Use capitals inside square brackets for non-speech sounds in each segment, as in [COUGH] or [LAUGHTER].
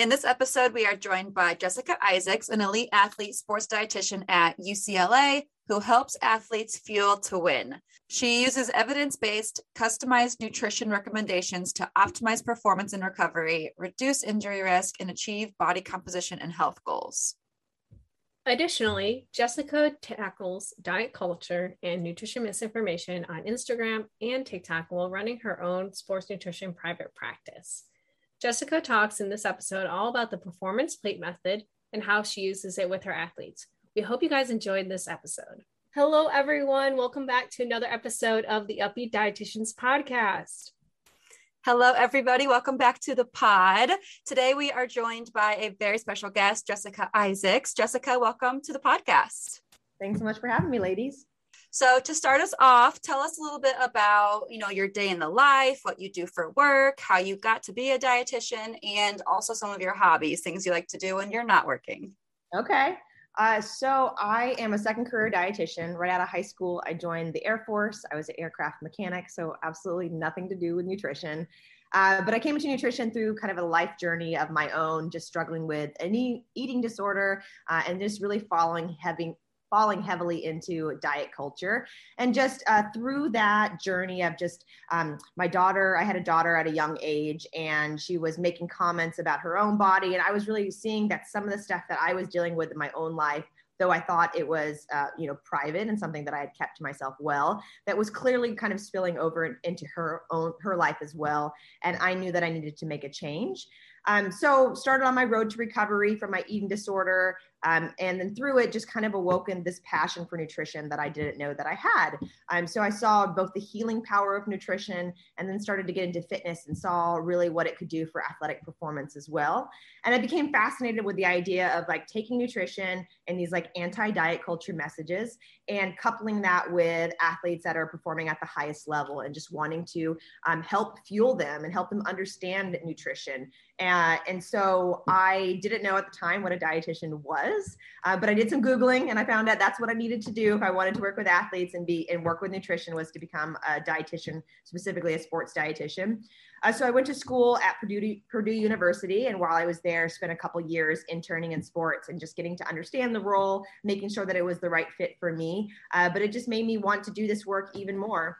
In this episode, we are joined by Jessica Isaacs, an elite athlete sports dietitian at UCLA who helps athletes fuel to win. She uses evidence based, customized nutrition recommendations to optimize performance and recovery, reduce injury risk, and achieve body composition and health goals. Additionally, Jessica tackles diet culture and nutrition misinformation on Instagram and TikTok while running her own sports nutrition private practice. Jessica talks in this episode all about the performance plate method and how she uses it with her athletes. We hope you guys enjoyed this episode. Hello, everyone. Welcome back to another episode of the Up-Beet Dietitians podcast. Hello, everybody. Welcome back to the pod. Today, we are joined by a very special guest, Jessica Isaacs. Jessica, welcome to the podcast. Thanks so much for having me, ladies. So to start us off, tell us a little bit about, you know, your day in the life, what you do for work, how you got to be a dietitian, and also some of your hobbies, things you like to do when you're not working. Okay. Uh, so I am a second career dietitian. Right out of high school, I joined the Air Force. I was an aircraft mechanic, so absolutely nothing to do with nutrition. Uh, but I came into nutrition through kind of a life journey of my own, just struggling with an eating disorder uh, and just really following having falling heavily into diet culture. And just uh, through that journey of just um, my daughter, I had a daughter at a young age, and she was making comments about her own body. And I was really seeing that some of the stuff that I was dealing with in my own life though I thought it was, uh, you know, private and something that I had kept to myself well, that was clearly kind of spilling over into her own her life as well. And I knew that I needed to make a change. Um, so started on my road to recovery from my eating disorder, um, and then through it, just kind of awoken this passion for nutrition that I didn't know that I had. Um, so I saw both the healing power of nutrition, and then started to get into fitness and saw really what it could do for athletic performance as well. And I became fascinated with the idea of like taking nutrition and these like anti-diet culture messages and coupling that with athletes that are performing at the highest level and just wanting to um, help fuel them and help them understand nutrition and, and so I didn't know at the time what a dietitian was, uh, but I did some Googling and I found out that's what I needed to do if I wanted to work with athletes and be and work with nutrition was to become a dietitian, specifically a sports dietitian. Uh, so I went to school at Purdue, Purdue University, and while I was there, spent a couple years interning in sports and just getting to understand the role, making sure that it was the right fit for me. Uh, but it just made me want to do this work even more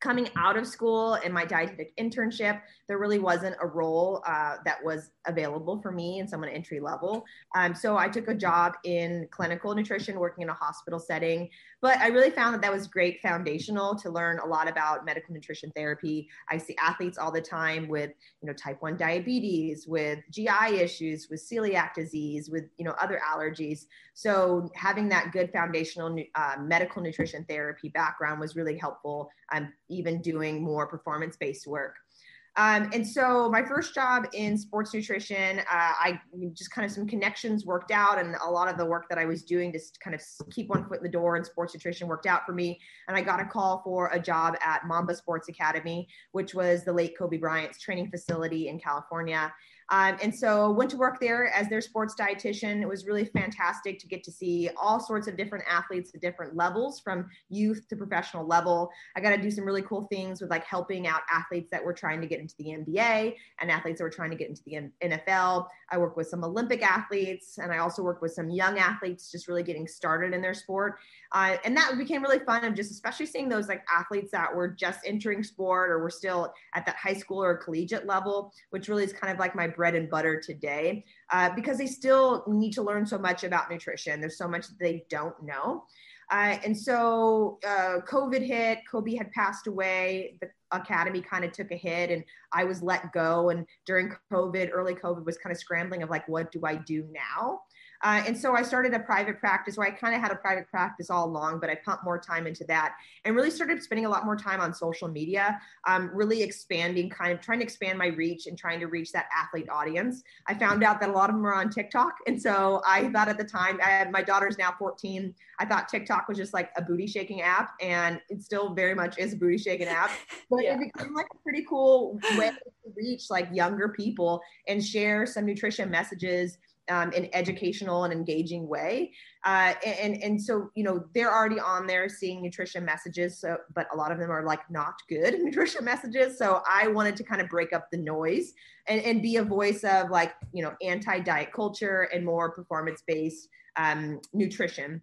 coming out of school and my dietetic internship, there really wasn't a role uh, that was available for me and someone entry level. Um, so I took a job in clinical nutrition, working in a hospital setting. But I really found that that was great foundational to learn a lot about medical nutrition therapy. I see athletes all the time with, you know, type 1 diabetes, with GI issues, with celiac disease, with, you know, other allergies. So having that good foundational uh, medical nutrition therapy background was really helpful. I'm even doing more performance-based work. Um, and so my first job in sports nutrition, uh, I just kind of some connections worked out, and a lot of the work that I was doing to kind of keep one foot in the door in sports nutrition worked out for me. And I got a call for a job at Mamba Sports Academy, which was the late Kobe Bryant's training facility in California. Um, and so went to work there as their sports dietitian. It was really fantastic to get to see all sorts of different athletes at different levels from youth to professional level. I got to do some really cool things with like helping out athletes that were trying to get into the NBA and athletes that were trying to get into the NFL. I work with some Olympic athletes and I also work with some young athletes just really getting started in their sport. Uh, and that became really fun of just especially seeing those like athletes that were just entering sport or were still at that high school or collegiate level, which really is kind of like my bread and butter today uh, because they still need to learn so much about nutrition. There's so much they don't know. Uh, and so uh, COVID hit, Kobe had passed away, the academy kind of took a hit, and I was let go. And during COVID, early COVID was kind of scrambling of like, what do I do now? Uh, and so I started a private practice where I kind of had a private practice all along, but I pumped more time into that and really started spending a lot more time on social media, um, really expanding, kind of trying to expand my reach and trying to reach that athlete audience. I found out that a lot of them are on TikTok. And so I thought at the time, I had, my daughter's now 14. I thought TikTok was just like a booty shaking app, and it still very much is a booty shaking app. [LAUGHS] But yeah. it became like a pretty cool way to reach like younger people and share some nutrition messages um, in an educational and engaging way. Uh, and and so you know they're already on there seeing nutrition messages, so but a lot of them are like not good [LAUGHS] nutrition messages. So I wanted to kind of break up the noise and, and be a voice of like you know anti diet culture and more performance based um, nutrition.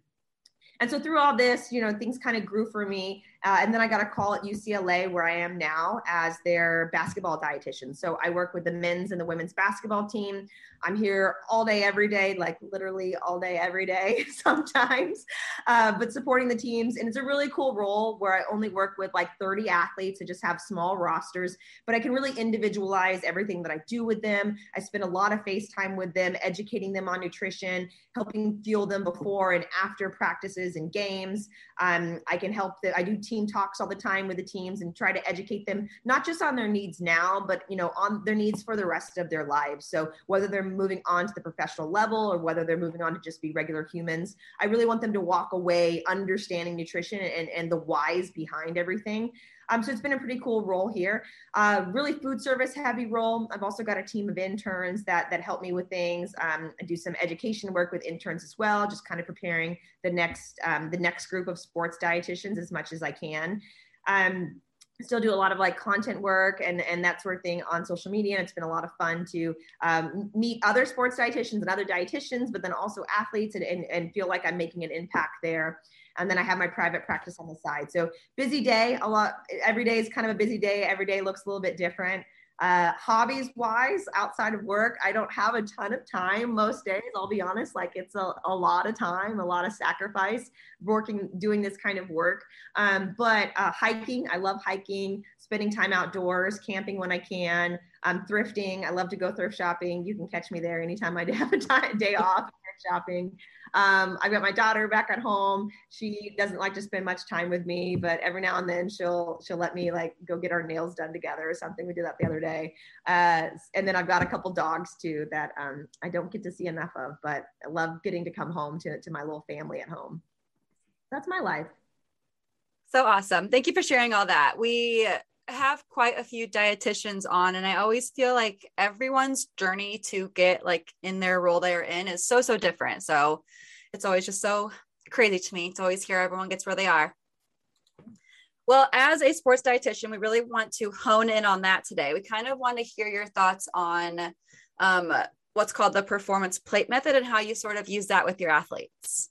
And so through all this, you know, things kind of grew for me. Uh, and then I got a call at UCLA, where I am now, as their basketball dietitian. So I work with the men's and the women's basketball team. I'm here all day, every day, like literally all day, every day [LAUGHS] sometimes, uh, but supporting the teams. And it's a really cool role where I only work with like 30 athletes and just have small rosters, but I can really individualize everything that I do with them. I spend a lot of face time with them, educating them on nutrition, helping fuel them before and after practices and games. Um, I can help that. I do team talks all the time with the teams and try to educate them, not just on their needs now, but, you know, on their needs for the rest of their lives. So whether they're moving on to the professional level or whether they're moving on to just be regular humans. I really want them to walk away understanding nutrition and, and the whys behind everything. Um, so it's been a pretty cool role here. Uh, really food service heavy role. I've also got a team of interns that that help me with things. Um, I do some education work with interns as well, just kind of preparing the next um, the next group of sports dietitians as much as I can. Um, still do a lot of like content work and and that sort of thing on social media and it's been a lot of fun to um, meet other sports dietitians and other dietitians but then also athletes and, and, and feel like i'm making an impact there and then i have my private practice on the side so busy day a lot every day is kind of a busy day every day looks a little bit different uh, hobbies wise, outside of work, I don't have a ton of time most days. I'll be honest, like it's a, a lot of time, a lot of sacrifice working, doing this kind of work. Um, but uh, hiking, I love hiking, spending time outdoors, camping when I can, um, thrifting. I love to go thrift shopping. You can catch me there anytime I [LAUGHS] have a time, day off shopping. Um, I've got my daughter back at home. She doesn't like to spend much time with me, but every now and then she'll she'll let me like go get our nails done together or something. We did that the other day. Uh, and then I've got a couple dogs too that um, I don't get to see enough of, but I love getting to come home to to my little family at home. That's my life. So awesome. Thank you for sharing all that. We have quite a few dietitians on and i always feel like everyone's journey to get like in their role they're in is so so different. So it's always just so crazy to me to always hear everyone gets where they are. Well as a sports dietitian we really want to hone in on that today. We kind of want to hear your thoughts on um, what's called the performance plate method and how you sort of use that with your athletes.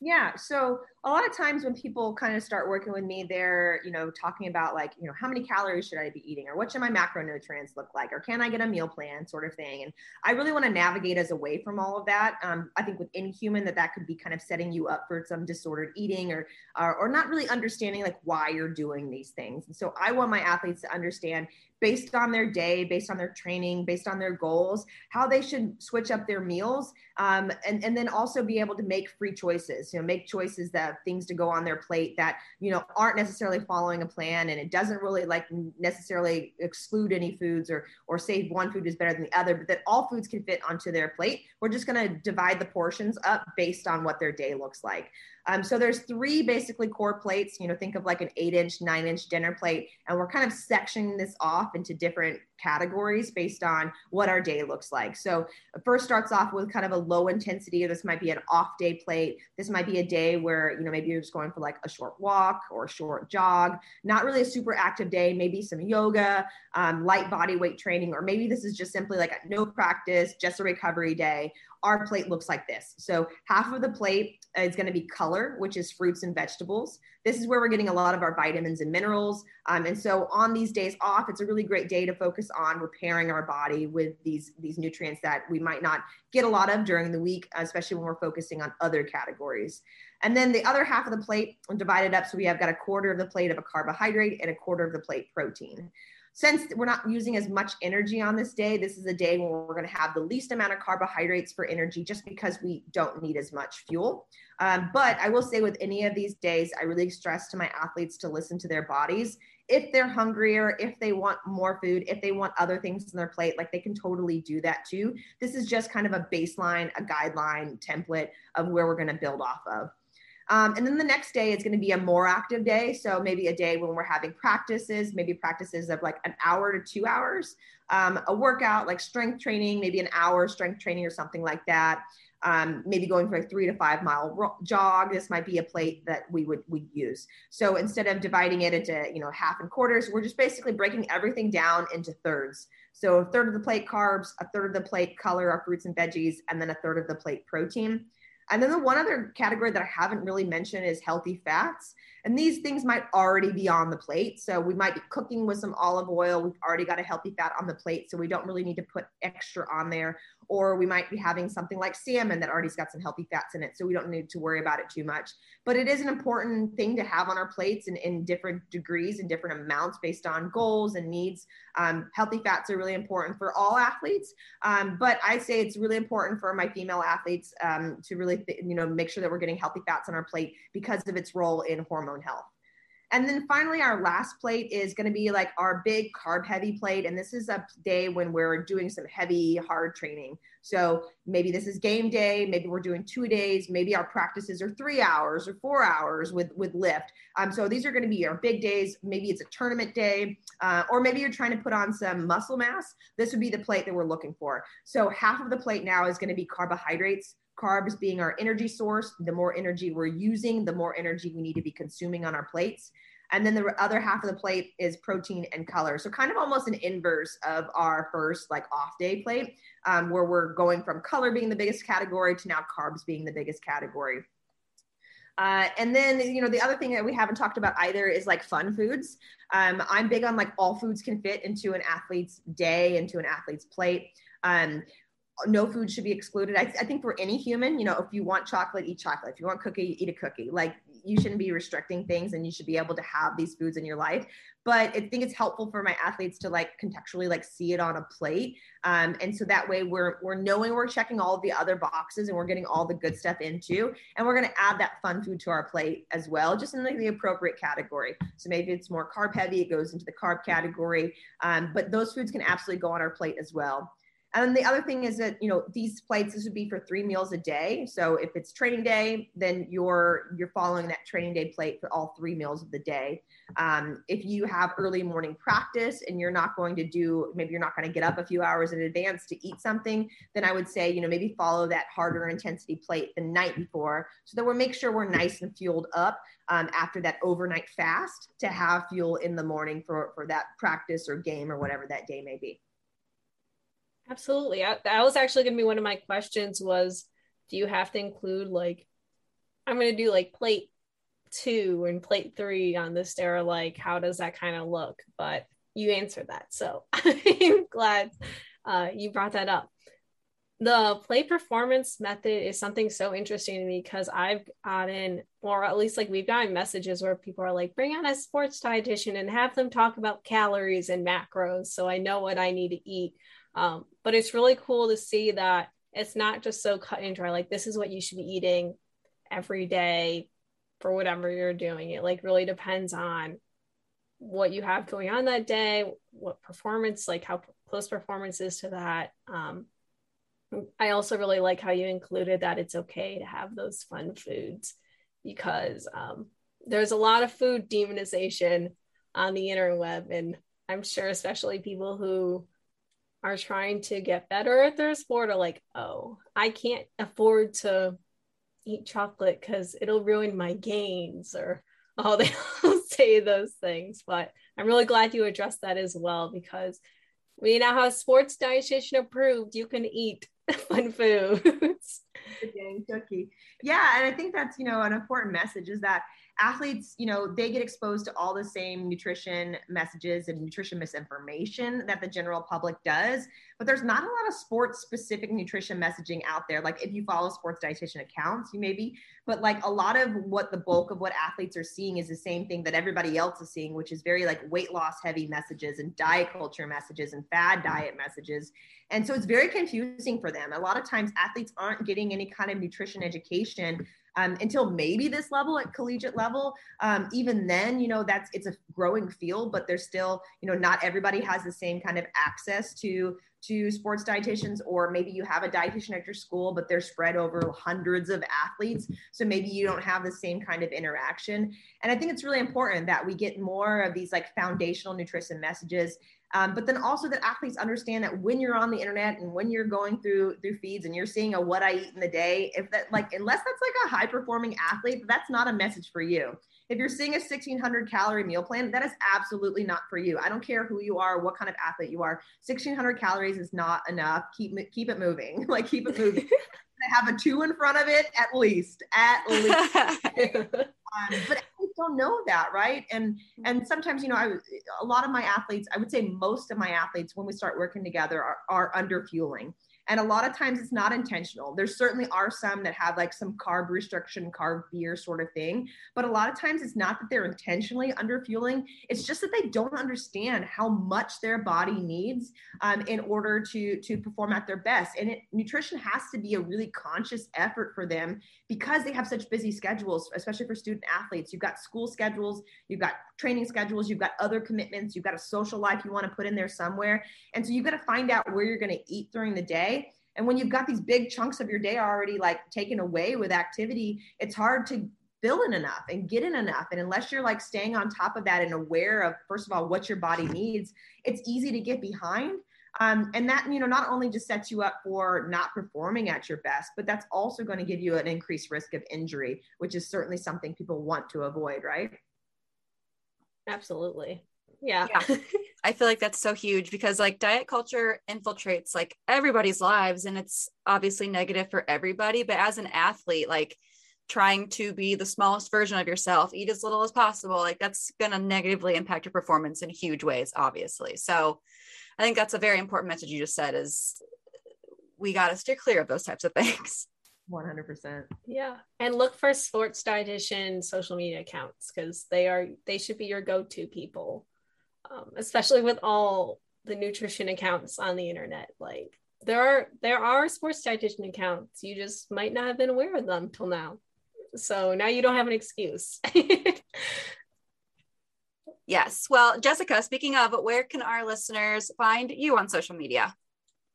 Yeah. So a lot of times when people kind of start working with me, they're, you know, talking about like, you know, how many calories should I be eating or what should my macronutrients look like or can I get a meal plan sort of thing. And I really want to navigate us away from all of that. Um, I think with Inhuman that that could be kind of setting you up for some disordered eating or, or, or not really understanding like why you're doing these things. And so I want my athletes to understand based on their day, based on their training, based on their goals, how they should switch up their meals, um, and and then also be able to make free choices. You know, make choices that things to go on their plate that you know aren't necessarily following a plan, and it doesn't really like necessarily exclude any foods or or say one food is better than the other, but that all foods can fit onto their plate. We're just going to divide the portions up based on what their day looks like. Um, so there's three basically core plates. You know, think of like an eight inch, nine inch dinner plate, and we're kind of sectioning this off into different categories based on what our day looks like. So first starts off with kind of a low intensity. This might be an off day plate. This might be a day where, you know, maybe you're just going for like a short walk or a short jog, not really a super active day, maybe some yoga, um, light body weight training, or maybe this is just simply like no practice, just a recovery day our plate looks like this. So half of the plate is going to be color, which is fruits and vegetables. This is where we're getting a lot of our vitamins and minerals. Um, and so on these days off, it's a really great day to focus on repairing our body with these, these nutrients that we might not get a lot of during the week, especially when we're focusing on other categories. And then the other half of the plate divided up. So we have got a quarter of the plate of a carbohydrate and a quarter of the plate protein. Since we're not using as much energy on this day, this is a day when we're going to have the least amount of carbohydrates for energy just because we don't need as much fuel. Um, but I will say, with any of these days, I really stress to my athletes to listen to their bodies. If they're hungrier, if they want more food, if they want other things in their plate, like they can totally do that too. This is just kind of a baseline, a guideline template of where we're going to build off of. Um, and then the next day is going to be a more active day. So maybe a day when we're having practices, maybe practices of like an hour to two hours, um, a workout like strength training, maybe an hour strength training or something like that. Um, maybe going for a three to five mile jog. This might be a plate that we would we use. So instead of dividing it into you know half and quarters, we're just basically breaking everything down into thirds. So a third of the plate carbs, a third of the plate color, our fruits and veggies, and then a third of the plate protein. And then the one other category that I haven't really mentioned is healthy fats. And these things might already be on the plate. So we might be cooking with some olive oil. We've already got a healthy fat on the plate. So we don't really need to put extra on there. Or we might be having something like salmon that already's got some healthy fats in it. So we don't need to worry about it too much. But it is an important thing to have on our plates in, in different degrees and different amounts based on goals and needs. Um, healthy fats are really important for all athletes. Um, but I say it's really important for my female athletes um, to really, th- you know, make sure that we're getting healthy fats on our plate because of its role in hormone health. And then finally, our last plate is going to be like our big carb heavy plate. And this is a day when we're doing some heavy, hard training. So maybe this is game day. Maybe we're doing two days. Maybe our practices are three hours or four hours with, with lift. Um, so these are going to be our big days. Maybe it's a tournament day, uh, or maybe you're trying to put on some muscle mass. This would be the plate that we're looking for. So half of the plate now is going to be carbohydrates carbs being our energy source. The more energy we're using, the more energy we need to be consuming on our plates. And then the other half of the plate is protein and color. So kind of almost an inverse of our first like off day plate, um, where we're going from color being the biggest category to now carbs being the biggest category. Uh, and then, you know, the other thing that we haven't talked about either is like fun foods. Um, I'm big on like all foods can fit into an athlete's day, into an athlete's plate. Um, no food should be excluded. I, I, think for any human, you know, if you want chocolate, eat chocolate. If you want cookie, eat a cookie. Like you shouldn't be restricting things and you should be able to have these foods in your life. But I think it's helpful for my athletes to like contextually like see it on a plate. Um, and so that way we're we're knowing we're checking all the other boxes and we're getting all the good stuff into. And we're gonna add that fun food to our plate as well, just in like the appropriate category. So maybe it's more carb heavy, it goes into the carb category. Um, but those foods can absolutely go on our plate as well. And the other thing is that you know these plates this would be for three meals a day. So if it's training day, then you're you're following that training day plate for all three meals of the day. Um, if you have early morning practice and you're not going to do maybe you're not going to get up a few hours in advance to eat something, then I would say you know maybe follow that harder intensity plate the night before, so that we'll make sure we're nice and fueled up um, after that overnight fast to have fuel in the morning for for that practice or game or whatever that day may be. Absolutely. I, that was actually going to be one of my questions was do you have to include like I'm going to do like plate 2 and plate 3 on this there like how does that kind of look? But you answered that. So [LAUGHS] I'm glad uh, you brought that up. The play performance method is something so interesting to me because I've gotten, or at least like we've gotten messages where people are like, bring on a sports dietitian and have them talk about calories and macros so I know what I need to eat um, but it's really cool to see that it's not just so cut and dry. Like this is what you should be eating every day for whatever you're doing. It like really depends on what you have going on that day, what performance, like how close performance is to that. Um, I also really like how you included that it's okay to have those fun foods because um, there's a lot of food demonization on the interweb. And I'm sure, especially people who are trying to get better at their sport are like, oh, I can't afford to eat chocolate because it'll ruin my gains or oh they'll [LAUGHS] say those things. But I'm really glad you addressed that as well because we now have sports dietitian approved. You can eat [LAUGHS] fun foods. Yeah, and I think that's you know an important message is that athletes, you know, they get exposed to all the same nutrition messages and nutrition misinformation that the general public does. But there's not a lot of sports specific nutrition messaging out there. Like if you follow sports dietitian accounts, you maybe, but like a lot of what the bulk of what athletes are seeing is the same thing that everybody else is seeing, which is very like weight loss heavy messages and diet culture messages and fad diet messages. And so it's very confusing for them. A lot of times athletes aren't getting any kind of nutrition education um, until maybe this level at collegiate level. Um, even then, you know, that's it's a growing field, but there's still, you know, not everybody has the same kind of access to to sports dietitians, or maybe you have a dietitian at your school, but they're spread over hundreds of athletes. So maybe you don't have the same kind of interaction. And I think it's really important that we get more of these like foundational nutrition messages um, but then also that athletes understand that when you're on the internet and when you're going through through feeds and you're seeing a what I eat in the day, if that like unless that's like a high performing athlete, that's not a message for you. If you're seeing a 1600 calorie meal plan, that is absolutely not for you. I don't care who you are, what kind of athlete you are. 1600 calories is not enough. Keep keep it moving. [LAUGHS] like keep it moving. [LAUGHS] have a two in front of it at least. At [LAUGHS] least. um, but athletes don't know that right and and sometimes you know I, a lot of my athletes i would say most of my athletes when we start working together are, are under fueling and a lot of times it's not intentional. There certainly are some that have like some carb restriction, carb beer sort of thing. But a lot of times it's not that they're intentionally under fueling. It's just that they don't understand how much their body needs um, in order to, to perform at their best. And it, nutrition has to be a really conscious effort for them because they have such busy schedules, especially for student athletes. You've got school schedules, you've got training schedules, you've got other commitments, you've got a social life you want to put in there somewhere. And so you've got to find out where you're going to eat during the day. And when you've got these big chunks of your day already like taken away with activity, it's hard to fill in enough and get in enough. And unless you're like staying on top of that and aware of, first of all, what your body needs, it's easy to get behind. Um, and that, you know, not only just sets you up for not performing at your best, but that's also going to give you an increased risk of injury, which is certainly something people want to avoid, right? Absolutely. Yeah. yeah. I feel like that's so huge because like diet culture infiltrates like everybody's lives and it's obviously negative for everybody. But as an athlete, like trying to be the smallest version of yourself, eat as little as possible, like that's going to negatively impact your performance in huge ways, obviously. So I think that's a very important message you just said is we got to steer clear of those types of things. 100%. Yeah. And look for sports dietitian social media accounts because they are, they should be your go to people, um, especially with all the nutrition accounts on the internet. Like there are, there are sports dietitian accounts. You just might not have been aware of them till now. So now you don't have an excuse. [LAUGHS] Yes. Well, Jessica, speaking of, where can our listeners find you on social media?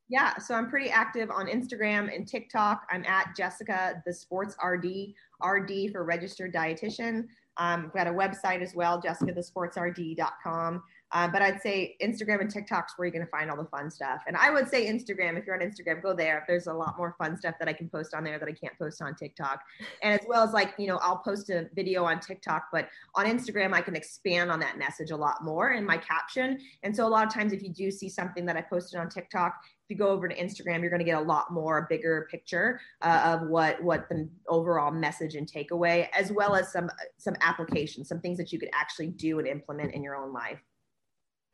Yeah, so I'm pretty active on Instagram and TikTok. I'm at Jessica the Sports RD, RD for registered dietitian. Um, we've got a website as well, jessicathesportsrd.com. Uh, but I'd say Instagram and TikTok's where you're going to find all the fun stuff. And I would say Instagram, if you're on Instagram, go there. There's a lot more fun stuff that I can post on there that I can't post on TikTok. And as well as like, you know, I'll post a video on TikTok, but on Instagram, I can expand on that message a lot more in my caption. And so a lot of times, if you do see something that I posted on TikTok, if you go over to Instagram, you're going to get a lot more bigger picture uh, of what what the overall message and takeaway, as well as some some applications, some things that you could actually do and implement in your own life.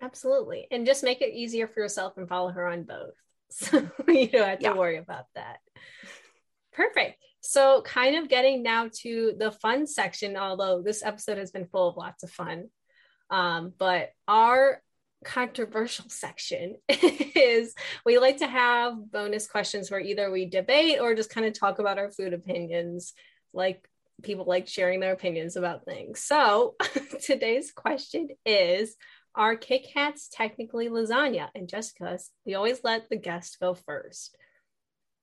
Absolutely. And just make it easier for yourself and follow her on both. [LAUGHS] So you don't have to yeah. worry about that. Perfect. So, kind of getting now to the fun section, although this episode has been full of lots of fun. Um, but our controversial [LAUGHS] section is we like to have bonus questions where either we debate or just kind of talk about our food opinions, like people like sharing their opinions about things. So, [LAUGHS] today's question is are Kit Kats technically lasagna? And Jessica, we always let the guest go first.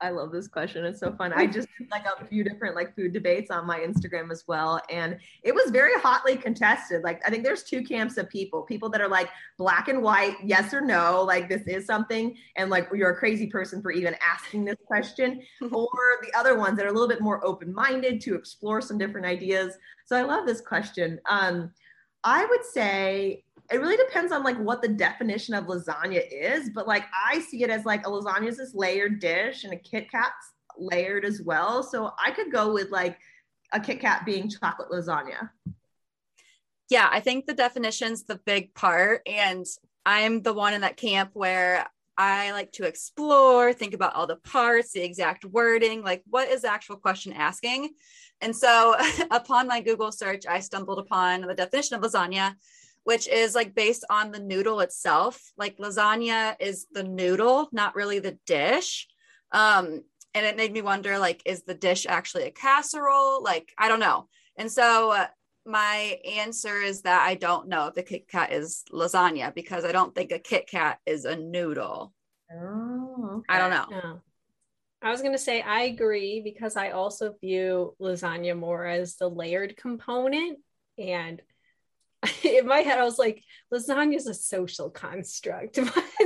I love this question. It's so fun. I just did like a few different like food debates on my Instagram as well. And it was very hotly contested. Like I think there's two camps of people. People that are like black and white, yes or no, like this is something, and like you're a crazy person for even asking this question. [LAUGHS] or the other ones that are a little bit more open-minded to explore some different ideas. So I love this question. Um, I would say it really depends on like what the definition of lasagna is but like i see it as like a lasagna is this layered dish and a kit kat's layered as well so i could go with like a kit kat being chocolate lasagna Yeah, I think the definition's the big part. And I'm the one in that camp where I like to explore, think about all the parts, the exact wording, like what is the actual question asking? And so [LAUGHS] upon my Google search, I stumbled upon the definition of lasagna, which is like based on the noodle itself. Like lasagna is the noodle, not really the dish. Um, and it made me wonder like, is the dish actually a casserole? Like, I don't know. And so uh, my answer is that I don't know if the Kit Kat is lasagna because I don't think a Kit Kat is a noodle. Oh, okay. I don't know. No. I was gonna say I agree because I also view lasagna more as the layered component, and [LAUGHS] in my head I was like, lasagna is a social construct. [LAUGHS] [LAUGHS]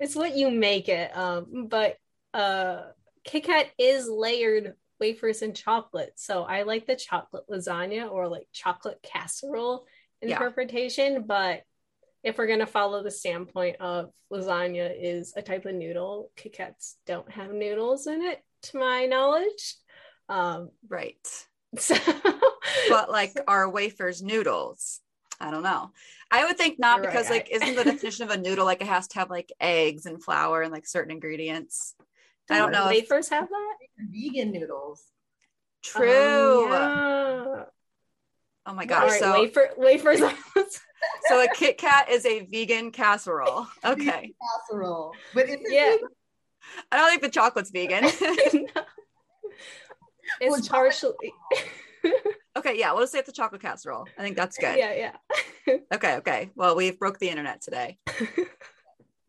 it's what you make it. Um, but uh, Kit Kat is layered wafers and chocolate, so I like the chocolate lasagna or like chocolate casserole Yeah. interpretation, but if we're going to follow the standpoint of lasagna is a type of noodle, Kit Kats don't have noodles in it, to my knowledge. Um, Right. so, But like are wafers noodles? I don't know. I would think not You're right, because like I- isn't the definition of a noodle like it has to have like eggs and flour and like certain ingredients? I don't know if- Wafers have that. vegan noodles. True. Oh, Oh, my gosh. right, so wafer, wafers. [LAUGHS] so a Kit Kat is a vegan casserole. Okay. Casserole. But is it Yeah. vegan? I don't think the chocolate's vegan. [LAUGHS] Well, it's chocolate- partially. [LAUGHS] okay, yeah, we'll just say it's a chocolate casserole. I think that's good. Yeah, yeah. [LAUGHS] Okay, okay. Well, we've broke the internet today. [LAUGHS]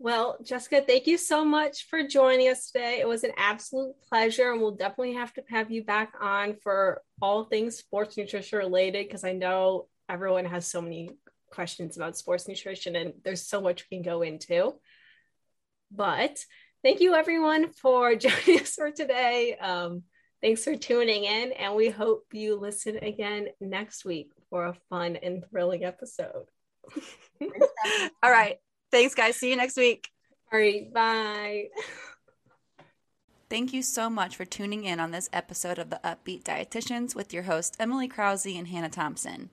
Well, Jessica, thank you so much for joining us today. It was an absolute pleasure, and we'll definitely have to have you back on for all things sports nutrition related because I know everyone has so many questions about sports nutrition, and there's so much we can go into. But thank you, everyone, for [LAUGHS] joining us for today. Um, thanks for tuning in, and we hope you listen again next week for a fun and thrilling episode. [LAUGHS] All right. Thanks, guys. See you next week. All right, bye. Thank you so much for tuning in on this episode of the Up-Beet Dietitians with your hosts, Emily Krause and Hannah Thompson.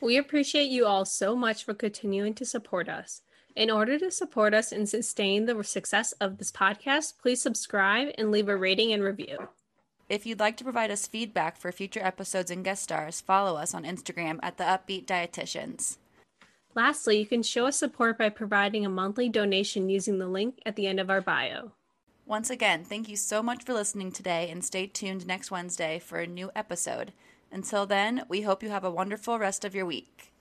We appreciate you all so much for continuing to support us. In order to support us and sustain the success of this podcast, please subscribe and leave a rating and review. If you'd like to provide us feedback for future episodes and guest stars, follow us on Instagram at the Up-Beet Dietitians. Lastly, you can show us support by providing a monthly donation using the link at the end of our bio. Once again, thank you so much for listening today and stay tuned next Wednesday for a new episode. Until then, we hope you have a wonderful rest of your week.